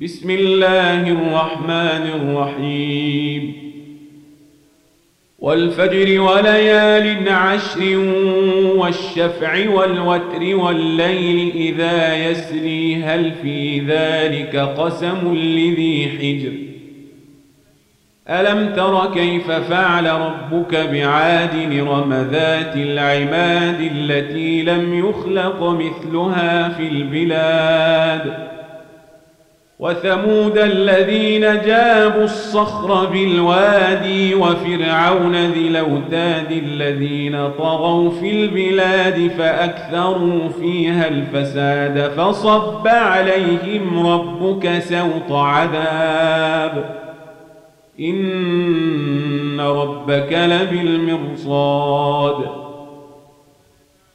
بسم الله الرحمن الرحيم. والفجر وليال عشر والشفع والوتر والليل إذا يسري هل في ذلك قسم لذي حجر؟ ألم تر كيف فعل ربك بعاد رم ذات العماد التي لم يخلق مثلها في البلاد؟ وثمود الذين جابوا الصخر بالوادي وفرعون ذي الاوتاد الذين طغوا في البلاد فأكثروا فيها الفساد فصب عليهم ربك سوط عذاب إن ربك لبالمرصاد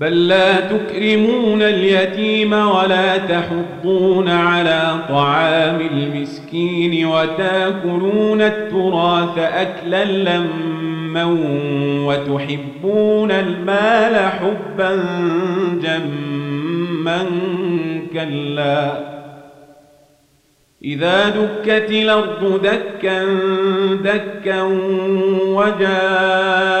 بل لا تكرمون اليتيم ولا تحضون على طعام المسكين وتاكلون التراث أكلا لما وتحبون المال حبا جما كلا. إذا دكت الأرض دكا دكا وجاء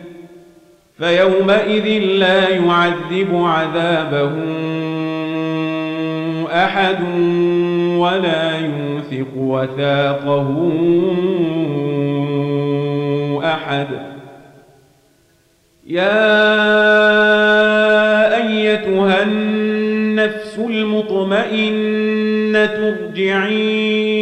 فيومئذ لا يعذب عذابه أحد ولا يوثق وثاقه أحد. يا أيتها النفس المطمئنة ارجعي